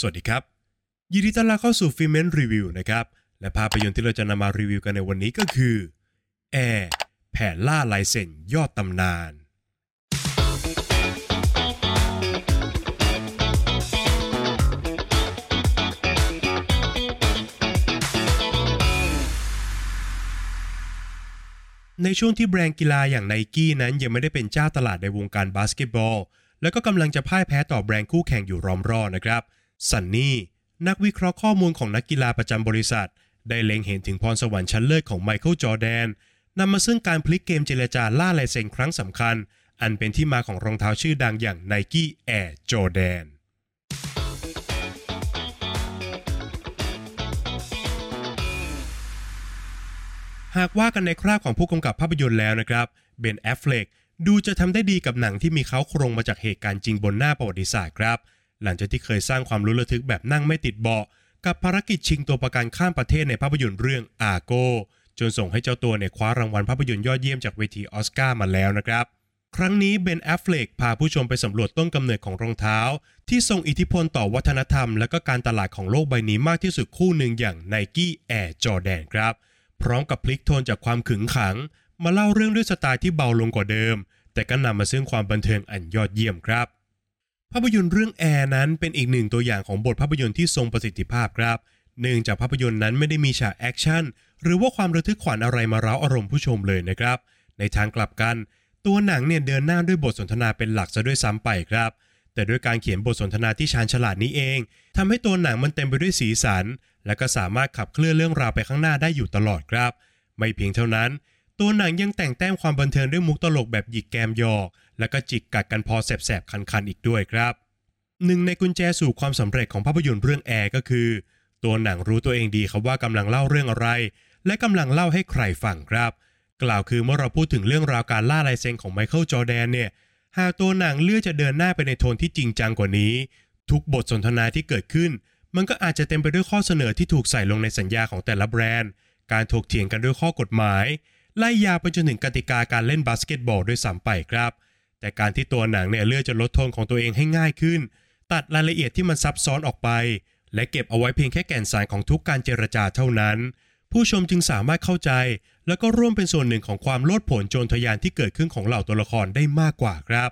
สวัสดีครับ ยินดีต้อนรับเข้าสู่ Filmment Review นะครับ และภาพยนตร์ที่เราจะนำมารีวิวกันในวันนี้ก็คือแอร์แผนล่าลายเซ็นยอดตำนาน ในช่วงที่แบรนด์กีฬาอย่างไนกี้นั้นยังไม่ได้เป็นเจ้าตลาดในวงการบาสเกตบอล แล้วก็กำลังจะพ่ายแพ้ต่อแบรนด์คู่แข่งอยู่รอมรอนะครับ ซันนี่นักวิเคราะห์ข้อมูลของนักกีฬาประจำบริษัท ได้เล็งเห็นถึงพรสวรรค์ชั้นเลิศของไมเคิลจอแดนนำมาซึ่งการพลิกเกมเจรจาล่าลายเซ็นครั้งสำคัญ อันเป็นที่มาของรองเท้าชื่อดังอย่าง Nike Air Jordan หากว่ากันในคราบของผู้กำกับภาพยนตร์แล้วนะครับBen Affleck ดูจะทำได้ดีกับหนังที่มีเค้าโครงมาจากเหตุการณ์จริงบนหน้าประวัติศาสตร์ครับ หลังจากที่เคยสร้างความลุ้นระทึกแบบนั่งไม่ติดเบาะกับภารกิจชิงตัวประกันข้ามประเทศในภาพยนตร์เรื่อง Argo จนส่งให้เจ้าตัวเนี่ยคว้ารางวัลภาพยนตร์ยอดเยี่ยมจากเวทีออสการ์มาแล้วนะครับ ครั้งนี้ Ben Affleck พาผู้ชมไปสำรวจต้นกำเนิดของรองเท้า ที่ทรงอิทธิพลต่อวัฒนธรรม และก็การตลาดของโลกใบนี้มากที่สุดคู่หนึ่งอย่าง Nike Air Jordan ครับ พร้อมกับพลิกโทนจากความขึงขัง มาเล่าเรื่องด้วยสไตล์ที่เบาลงกว่าเดิม แต่ก็นำมาซึ่งความบันเทิงอันยอดเยี่ยมครับ ภาพยนตร์เรื่องแอร์นั้นเป็นอีกหนึ่งตัวอย่างของบทภาพยนตร์ที่ทรงประสิทธิภาพครับเนื่องจากภาพยนตร์นั้นไม่ได้มีฉากแอคชั่นหรือว่าความระทึกขวัญอะไรมาเร้าอารมณ์ผู้ชมเลยนะครับ ในทางกลับกัน ตัวหนังเนี่ยเดินหน้าด้วยบทสนทนาเป็นหลักซะด้วยซ้ำไปครับ แต่ด้วยการเขียนบทสนทนาที่ชาญฉลาดนี้เองทำให้ตัวหนังมันเต็มไปด้วยสีสัน และก็สามารถขับเคลื่อนเรื่องราวไปข้างหน้าได้อยู่ตลอดครับ ไม่เพียงเท่านั้น ตัวหนังยังแต่งแต้มความบันเทิงด้วยมุกตลกแบบหยิกแกมหยอก และก็จิกกัดกันพอแสบๆ คันๆ อีกด้วยครับ หนึ่งในกุญแจสู่ความสำเร็จของภาพยนตร์เรื่องแอร์ก็คือ ตัวหนังรู้ตัวเองดีครับว่ากำลังเล่าเรื่องอะไร และกำลังเล่าให้ใครฟังครับ กล่าวคือเมื่อเราพูดถึงเรื่องราวการล่าลายเซ็นของไมเคิลจอแดนเนี่ยหากตัวหนังเลือกจะเดินหน้าไปในโทนที่จริงจังกว่านี้ ทุกบทสนทนาที่เกิดขึ้น มันก็อาจจะเต็มไปด้วยข้อเสนอที่ถูกใส่ลงในสัญญาของแต่ละแบรนด์ การถกเถียงกันด้วยข้อกฎหมาย ไล่ยาวไปจนถึงกติกาการเล่นบาสเกตบอลด้วยซ้ำไปครับ แต่การที่ตัวหนังเนี่ยเลือกจะลดโทนของตัวเองให้ง่ายขึ้น ตัดรายละเอียดที่มันซับซ้อนออกไป และเก็บเอาไว้เพียงแค่แก่นสารของทุกการเจรจาเท่านั้น ผู้ชมจึงสามารถเข้าใจ แล้วก็ร่วมเป็นส่วนหนึ่งของความโลดโผนโจรทยานที่เกิดขึ้นของเหล่าตัวละครได้มากกว่าครับ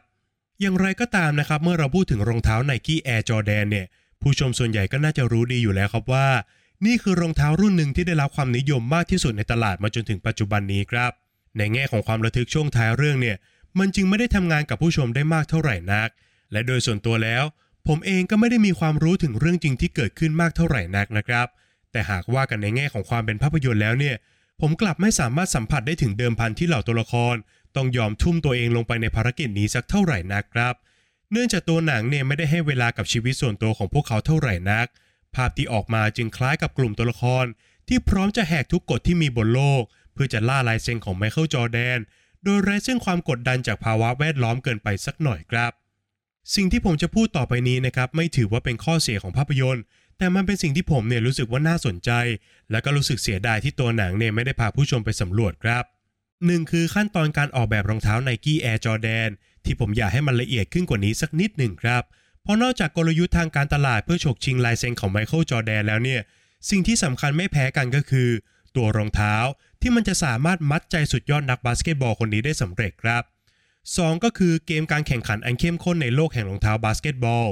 อย่างไรก็ตามนะครับเมื่อเราพูดถึงรองเท้า Nike Air Jordan เนี่ยผู้ชมส่วนใหญ่ก็น่าจะรู้ดีอยู่แล้วครับว่า นี่คือรองเท้ารุ่นหนึ่งที่ได้รับความนิยมมากที่สุดในตลาดมาจนถึงปัจจุบันนี้ครับ ในแง่ของความระทึกช่วงท้ายเรื่องเนี่ย มันจึงไม่ได้ทำงานกับผู้ชมได้มากเท่าไหร่นัก และโดยส่วนตัวแล้ว ผมเองก็ไม่ได้มีความรู้ถึงเรื่องจริงที่เกิดขึ้นมากเท่าไหร่นักนะครับ แต่หากว่ากันในแง่ของความเป็นภาพยนตร์แล้วเนี่ย ผมกลับไม่สามารถสัมผัสได้ถึงเดิมพันที่เหล่าตัวละคร ต้องยอมทุ่มตัวเองลงไปในภารกิจนี้สักเท่าไหร่นักครับ เนื่องจากตัวหนังเนี่ยไม่ได้ให้เวลากับชีวิตส่วนตัวของพวกเขาเท่าไหร่นัก ภาพที่ออกมาจึงคล้ายกับกลุ่มตัวละคร ที่พร้อมจะแหกทุกกฎที่มีบนโลก เพื่อจะล่าลายเซ็นของไมเคิลจอแดน โดยไร้ซึ่งความกดดันจากภาวะแวดล้อมเกินไปสักหน่อยครับ สิ่งที่ผมจะพูดต่อไปนี้นะครับไม่ถือว่าเป็นข้อเสียของภาพยนตร์ แต่มันเป็นสิ่งที่ผมเนี่ยรู้สึกว่าน่าสนใจ และก็รู้สึกเสียดายที่ตัวหนังเนี่ยไม่ได้พาผู้ชมไปสำรวจครับหนึ่งคือขั้นตอนการออกแบบรองเท้า Nike Air Jordan ที่ผมอยากให้มันละเอียดขึ้นกว่านี้สักนิดหนึ่งครับเพราะนอกจากกลยุทธ์ทางการตลาดเพื่อฉกชิงลายเซ็นของ Michael Jordan แล้วเนี่ย สิ่งที่สำคัญไม่แพ้กันก็คือ ตัวรองเท้าที่มันจะสามารถมัดใจสุดยอดนักบาสเกตบอลคนนี้ได้สำเร็จครับ 2 ก็คือเกมการแข่งขันอันเข้มข้นในโลกแห่งรองเท้าบาสเกตบอล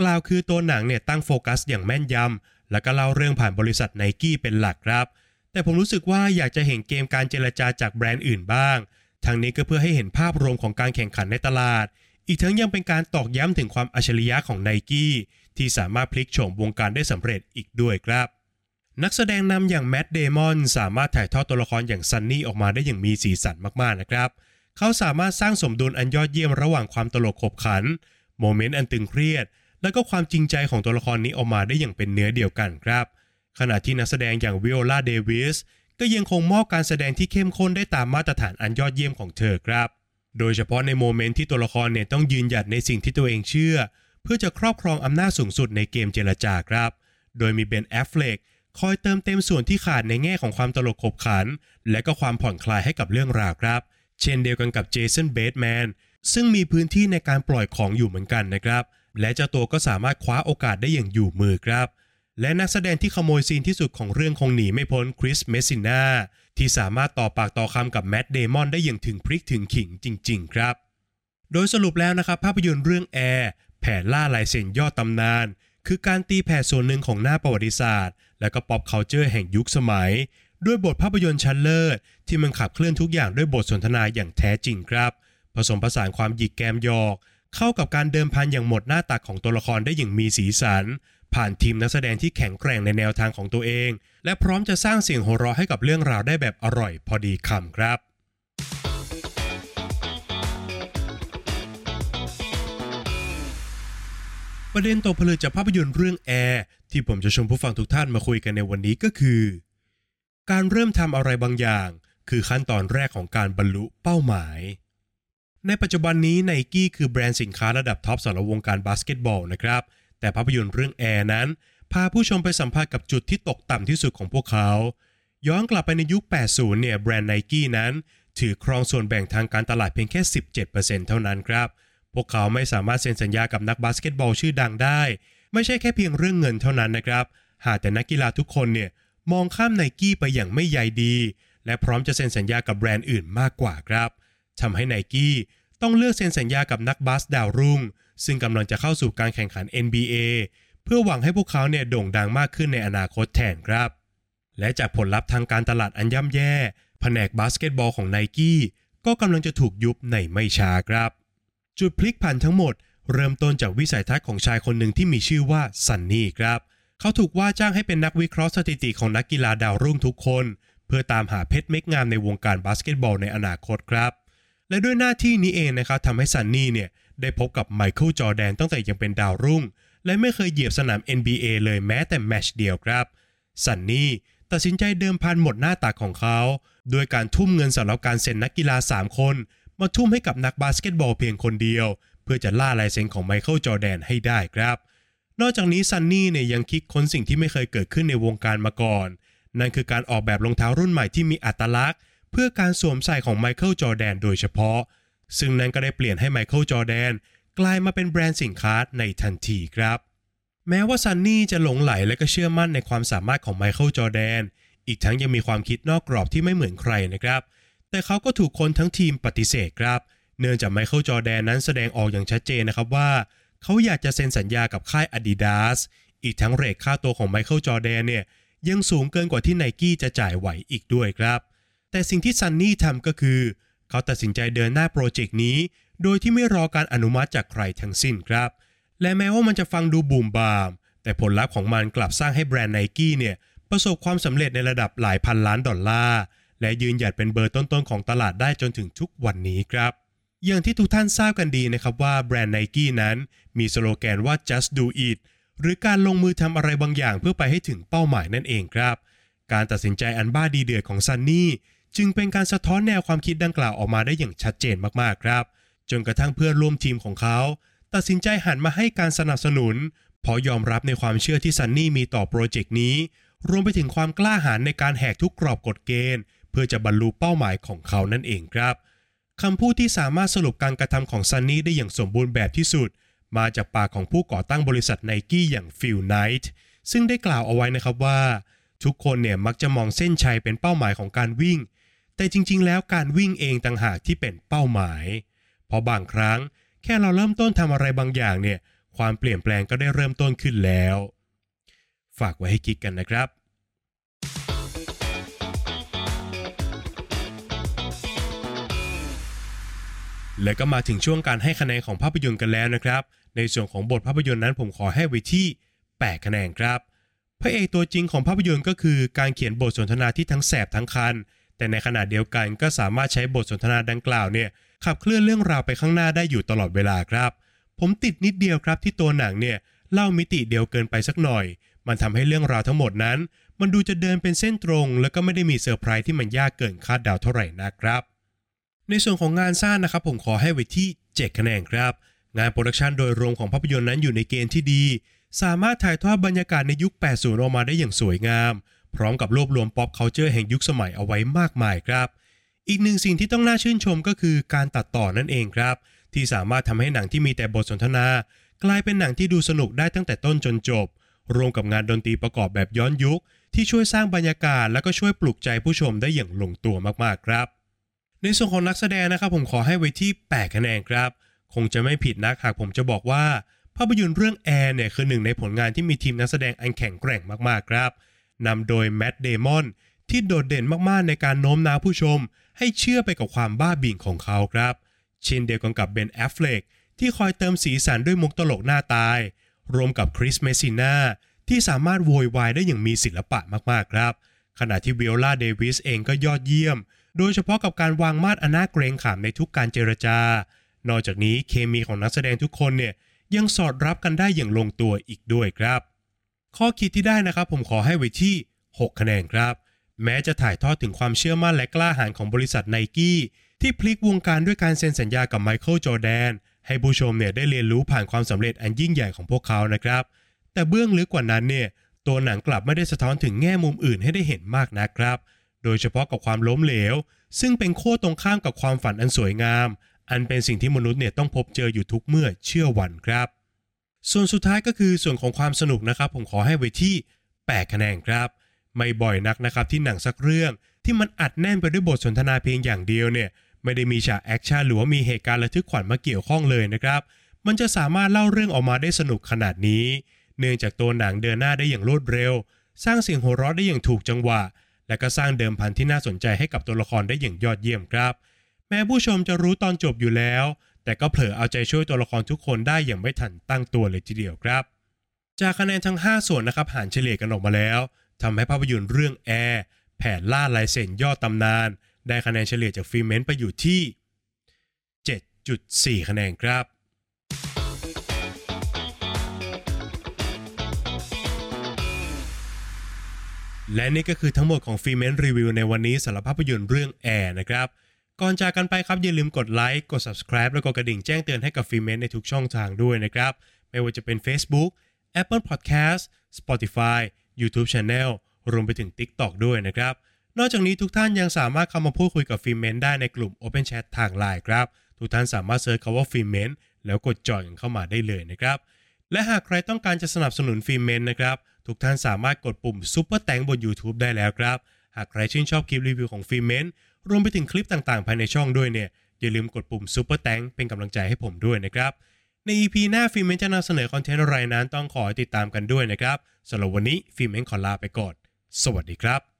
กล่าวคือตัวหนังเนี่ยตั้งโฟกัสอย่างแม่นยำแล้วก็เล่าเรื่องผ่านบริษัทไนกี้เป็นหลักครับ แต่ผมรู้สึกว่าอยากจะเห็นเกมการเจรจาจากแบรนด์อื่นบ้างทางนี้ก็เพื่อให้เห็นภาพรวมของการแข่งขันในตลาด อีกทั้งยังเป็นการตอกย้ำถึงความอัจฉริยะของไนกี้ที่สามารถพลิกโฉมวงการได้สำเร็จอีกด้วยครับ นักแสดงนำอย่างแมดเดมอนสามารถถ่ายทอดตัวละครอย่างซันนี่ออกมาได้อย่างมีสีสันมากๆนะครับ เขาสามารถสร้างสมดุลอันยอดเยี่ยมระหว่างความตลกขบขัน โมเมนต์อันตึงเครียด และก็ความจริงใจของตัวละครนี้ออกมาได้อย่างเป็นเนื้อเดียวกันครับ ขณะที่นักแสดงอย่างวิโอลาเดวิสก็ยังคงมอบการแสดงที่เข้มข้นได้ตามมาตรฐานอันยอดเยี่ยมของเธอครับ โดยเฉพาะในโมเมนต์ที่ตัวละครเนี่ยต้องยืนหยัดในสิ่งที่ตัวเองเชื่อ เพื่อจะครอบครองอำนาจสูงสุดในเกมเจรจาครับ โดยมีเบนแอฟเฟลกคอยเติมเต็มส่วนที่ขาดในแง่ของความตลกขบขัน และก็ความผ่อนคลายให้กับเรื่องราวครับ เช่นเดียวกันกับเจสันเบตแมนซึ่งมีพื้นที่ในการปล่อยของอยู่เหมือนกันนะครับ และเจ้าตัวก็สามารถคว้าโอกาสได้อย่างอยู่มือครับ และนักแสดงที่ขโมยซีนที่สุดของเรื่องคงหนีไม่พ้นคริสเมสซิน่า ที่สามารถต่อปากต่อคำกับแมตต์เดมอนได้อย่างถึงพริกถึงขิงจริง ๆ ครับ โดยสรุปแล้วนะครับ ภาพยนตร์เรื่องแอร์แผนล่าลายเซ็นยอดตำนาน คือการตีแผ่ส่วนหนึ่งของหน้าประวัติศาสตร์ และก็ pop culture แห่งยุคสมัย ด้วยบทภาพยนตร์ชั้นเลิศ ที่มันขับเคลื่อนทุกอย่างด้วยบทสนทนาอย่างแท้จริงครับ ผสมผสานความหยิกแกมหยอก เข้ากับการเดิมพันอย่างหมดหน้าตักของตัวละครได้อย่างมีสีสัน ผ่านทีมนักแสดงที่แข็งแกร่งในแนวทางของตัวเอง และพร้อมจะสร้างเสียงหัวเราะให้กับเรื่องราวได้แบบอร่อยพอดีคำครับประเด็นตกผลึกจากภาพยนตร์เรื่องแอร์ที่ผมจะชวนผู้ฟังทุกท่านมาคุยกันในวันนี้ก็คือ การเริ่มทำอะไรบางอย่าง คือขั้นตอนแรกของการบรรลุเป้าหมาย ในปัจจุบันนี้ไนกี้คือแบรนด์สินค้าระดับท็อปสำหรับวงการบาสเกตบอลนะครับ แต่ภาพยนตร์เรื่องแอร์นั้น พาผู้ชมไปสัมผัสกับจุดที่ตกต่ำที่สุดของพวกเขา ย้อนกลับไปในยุค 80 เนี่ยแบรนด์ไนกี้นั้น ถือครองส่วนแบ่งทางการตลาดเพียงแค่ 17%เท่านั้นครับ พวกเขาไม่สามารถเซ็นสัญญากับนักบาสเกตบอลชื่อดังได้ ไม่ใช่แค่เพียงเรื่องเงินเท่านั้นนะครับหากแต่นักกีฬาทุกคนเนี่ยมองข้ามไนกี้ไปอย่างไม่ใยดี และพร้อมจะเซ็นสัญญากับแบรนด์อื่นมากกว่าครับทำให้ไนกี้ต้องเลือกเซ็นสัญญากับนักบาสดาวรุ่ง ซึ่งกำลังจะเข้าสู่การแข่งขัน NBA เพื่อหวังให้พวกเขาเนี่ยโด่งดังมากขึ้นในอนาคตแทนครับ และจากผลลัพธ์ทางการตลาดอันย่ำแย่ แผนกบาสเกตบอลของไนกี้ก็กำลังจะถูกยุบในไม่ช้าครับ จุดพลิกผันทั้งหมด เริ่มต้นจากวิสัยทัศน์ของชายคนหนึ่งที่มีชื่อว่าซันนี่ครับ เขาถูกว่าจ้างให้เป็นนักวิเคราะห์สถิติของนักกีฬาดาวรุ่งทุกคน เพื่อตามหาเพชรเม็ดงามในวงการบาสเกตบอลในอนาคตครับ และด้วยหน้าที่นี้เองนะครับทำให้ซันนี่เนี่ยได้พบกับไมเคิลจอร์แดนตั้งแต่ยังเป็นดาวรุ่ง และไม่เคยเหยียบสนาม NBA เลยแม้แต่แมตช์เดียวครับซันนี่ตัดสินใจเดิมพันหมดหน้าตักของเขาโดยการทุ่มเงินสำหรับการเซ็นนักกีฬา 3 คน มาทุ่มให้กับนักบาสเกตบอลเพียงคนเดียว เพื่อจะล่าลายเซ็นของไมเคิลจอร์แดนให้ได้ครับ นอกจากนี้ซันนี่เนี่ยยังคิดค้นสิ่งที่ไม่เคยเกิดขึ้นในวงการมาก่อน นั่นคือการออกแบบรองเท้ารุ่นใหม่ที่มีอัตลักษณ์ เพื่อการสวมใส่ของไมเคิลจอร์แดนโดยเฉพาะ ซึ่งนั่นก็ได้เปลี่ยนให้ไมเคิลจอร์แดนกลายมาเป็นแบรนด์สินค้าในทันทีครับ แม้ว่าซันนี่จะหลงใหลและก็เชื่อมั่นในความสามารถของไมเคิลจอร์แดนอีกทั้งยังมีความคิดนอกกรอบที่ไม่เหมือนใครนะครับ แต่เขาก็ถูกคนทั้งทีมปฏิเสธครับ เนื่องจากไมเคิลจอร์แดนนั้นแสดงออกอย่างชัดเจนนะครับว่า เขาอยากจะเซ็นสัญญากับค่าย Adidas อีกทั้งเรตค่าตัวของไมเคิลจอร์แดนเนี่ยยังสูงเกินกว่าที่ไนกี้จะจ่ายไหวอีกด้วยครับ แต่สิ่งที่ซันนี่ทำก็คือ เขาตัดสินใจเดินหน้าโปรเจกต์นี้ โดยที่ไม่รอการอนุมัติจากใครทั้งสิ้นครับ และแม้ว่ามันจะฟังดูบุ่มบ่าม แต่ผลลัพธ์ของมันกลับสร้างให้แบรนด์ไนกี้เนี่ยประสบความสำเร็จในระดับหลายพันล้านดอลลาร์ และยืนหยัดเป็นเบอร์ต้นๆของตลาดได้จนถึงทุกวันนี้ครับ อย่างที่ทุกท่านทราบกันดีนะครับว่าแบรนด์ไนกี้นั้น มีสโลแกนว่า just do it หรือการลงมือทำอะไรบางอย่างเพื่อไปให้ถึงเป้าหมายนั่นเองครับ การตัดสินใจอันบ้าดีเดือดของซันนี่ จึงเป็นการสะท้อนแนวความคิดดังกล่าวออกมาได้อย่างชัดเจนมากๆครับ จนกระทั่งเพื่อนร่วมทีมของเขา ตัดสินใจหันมาให้การสนับสนุน เพราะยอมรับในความเชื่อที่ซันนี่มีต่อโปรเจกต์นี้ รวมไปถึงความกล้าหาญในการแหกทุกกรอบกฎเกณฑ์ เพื่อจะบรรลุเป้าหมายของเขานั่นเองครับคำพูดที่สามารถสรุปการกระทำของซันนี่ได้อย่างสมบูรณ์แบบที่สุด มาจากปากของผู้ก่อตั้งบริษัทไนกี้อย่างฟิลไนท์ซึ่งได้กล่าวเอาไว้นะครับว่า ทุกคนเนี่ยมักจะมองเส้นชัยเป็นเป้าหมายของการวิ่ง แต่จริงๆ แล้วการวิ่งเองต่างหากที่เป็นเป้าหมาย เพราะบางครั้งแค่เราเริ่มต้นทำอะไรบางอย่างเนี่ย ความเปลี่ยนแปลงก็ได้เริ่มต้นขึ้นแล้ว ฝากไว้ให้คิดกันนะครับและก็มาถึงช่วงการให้คะแนนของภาพยนตร์กันแล้วนะครับ ในส่วนของบทภาพยนตร์นั้นผมขอให้ไว้ที่ 8 คะแนนครับ พระเอกตัวจริงของภาพยนตร์ก็คือการเขียนบทสนทนาที่ทั้งแสบทั้งคัน แต่ในขณะเดียวกันก็สามารถใช้บทสนทนาดังกล่าวเนี่ยขับเคลื่อนเรื่องราวไปข้างหน้าได้อยู่ตลอดเวลาครับ ผมติดนิดเดียวครับที่ตัวหนังเนี่ยเล่ามิติเดียวเกินไปสักหน่อย มันทำให้เรื่องราวทั้งหมดนั้น มันดูจะเดินเป็นเส้นตรง แล้วก็ไม่ได้มีเซอร์ไพรส์ที่มันยากเกินคาดเดาเท่าไหร่นะครับ ในส่วนของงานสร้างนะครับ ผมขอให้ไว้ที่ 7 คะแนนครับ งานโปรดักชันโดยรวมของภาพยนตร์นั้นอยู่ในเกณฑ์ที่ดี สามารถถ่ายทอดบรรยากาศในยุค 80 ออกมาได้อย่างสวยงาม พร้อมกับรวบรวม pop culture แห่งยุคสมัยเอาไว้มากมายครับ อีกหนึ่งสิ่งที่ต้องน่าชื่นชมก็คือการตัดต่อนั่นเองครับ ที่สามารถทำให้หนังที่มีแต่บทสนทนา กลายเป็นหนังที่ดูสนุกได้ตั้งแต่ต้นจนจบ รวมกับงานดนตรีประกอบแบบย้อนยุค ที่ช่วยสร้างบรรยากาศ และก็ช่วยปลุกใจผู้ชมได้อย่างลงตัวมากๆครับ ในส่วนของนักแสดงนะครับผมขอให้ไว้ที่8คะแนนครับ คงจะไม่ผิดนักหากผมจะบอกว่าภาพยนตร์เรื่องแอร์เนี่ยคือหนึ่งในผลงานที่มีทีมนักแสดงอันแข็งแกร่งมากๆครับ นำโดยแมตต์เดมอนที่โดดเด่นมากๆในการโน้มน้าวผู้ชม ให้เชื่อไปกับความบ้าบิ่นของเขาครับเช่นเดียวกันกับเบนแอฟเฟลกที่คอยเติมสีสันด้วยมุกตลกหน้าตาย รวมกับคริสเมสซิน่าที่สามารถโวยวายได้อย่างมีศิลปะมากๆครับ ขณะที่วิโอลาเดวิสเองก็ยอดเยี่ยม โดยเฉพาะกับการวางมาดอนาเกรงขามในทุกการเจรจา นอกจากนี้เคมีของนักแสดงทุกคนเนี่ยยังสอดรับกันได้อย่างลงตัวอีกด้วยครับ ข้อคิดที่ได้นะครับ ผมขอให้ไว้ที่ 6 คะแนนครับ แม้จะถ่ายทอดถึงความเชื่อมั่นและกล้าหาญของบริษัทไนกี้ที่พลิกวงการด้วยการเซ็นสัญญากับไมเคิลจอแดนให้ผู้ชมเนี่ยได้เรียนรู้ผ่านความสำเร็จอันยิ่งใหญ่ของพวกเขานะครับ แต่เบื้องลึกกว่านั้นเนี่ยตัวหนังกลับไม่ได้สะท้อนถึงแง่มุมอื่นให้ได้เห็นมากนะครับ โดยเฉพาะกับความล้มเหลว ซึ่งเป็นโค้ตรงข้ามกับความฝันอันสวยงาม อันเป็นสิ่งที่มนุษย์เนี่ยต้องพบเจออยู่ทุกเมื่อเชื่อวันครับ ส่วนสุดท้ายก็คือส่วนของความสนุกนะครับ ผมขอให้ไว้ที่8คะแนนครับ ไม่บ่อยนักนะครับที่หนังสักเรื่องที่มันอัดแน่นไปด้วยบทสนทนาเพียงอย่างเดียวเนี่ยไม่ได้มีฉากแอคชั่นหรือว่ามีเหตุการณ์ระทึกขวัญมาเกี่ยวข้องเลยนะครับ มันจะสามารถเล่าเรื่องออกมาได้สนุกขนาดนี้ เนื่องจากตัวหนังเดินหน้าได้อย่างรวดเร็ว สร้างเสียงหัวเราะได้อย่างถูกจังหวะ และก็สร้างเดิมพันที่น่าสนใจให้กับตัวละครได้อย่างยอดเยี่ยมครับ แม้ผู้ชมจะรู้ตอนจบอยู่แล้ว แต่ก็เผลอเอาใจช่วยตัวละครทุกคนได้อย่างไม่ทันตั้งตัวเลยทีเดียวครับ จากคะแนนทั้ง 5 ส่วนนะครับหารเฉลี่ยกันออกมาแล้วทำให้ภาพยนตร์เรื่องแอร์แผนล่าลายเซ็นยอดตำนาน ได้คะแนนเฉลี่ยจากฟิเมนต์ไปอยู่ที่ 7.4 คะแนนครับ และนี่ก็คือทั้งหมดของฟีเมนรีวิวในวันนี้สำหรับภาพยนตร์เรื่องแอร์นะครับ ก่อนจากกันไปครับอย่าลืมกดไลค์ กด subscribe แล้วก็กระดิ่งแจ้งเตือนให้กับฟีเมนในทุกช่องทางด้วยนะครับ ไม่ว่าจะเป็น Facebook Apple Podcast Spotify YouTube Channel รวมไปถึง TikTok ด้วยนะครับ นอกจากนี้ทุกท่านยังสามารถเข้ามาพูดคุยกับฟีเมนได้ในกลุ่ม Open Chat ทางไลน์ครับ ทุกท่านสามารถ search คำว่า Filmment แล้วกด join กันเข้ามาได้เลยนะครับ และหากใครต้องการจะสนับสนุน Filmment นะครับ ทุกท่านสามารถกดปุ่ม Super Thanks บน YouTube ได้แล้วครับ หากใครชื่นชอบคลิปรีวิวของ Filmment รวมไปถึงคลิปต่างๆ ภายในช่องด้วยเนี่ย อย่าลืมกดปุ่ม Super Thanks เป็นกำลังใจให้ผมด้วยนะครับ ใน EP หน้า Filmment จะนำเสนอ content อะไรนั้นต้องขอติดตามกันด้วยนะครับสำหรับวันนี้ Filmment ขอลาไปก่อน สวัสดีครับ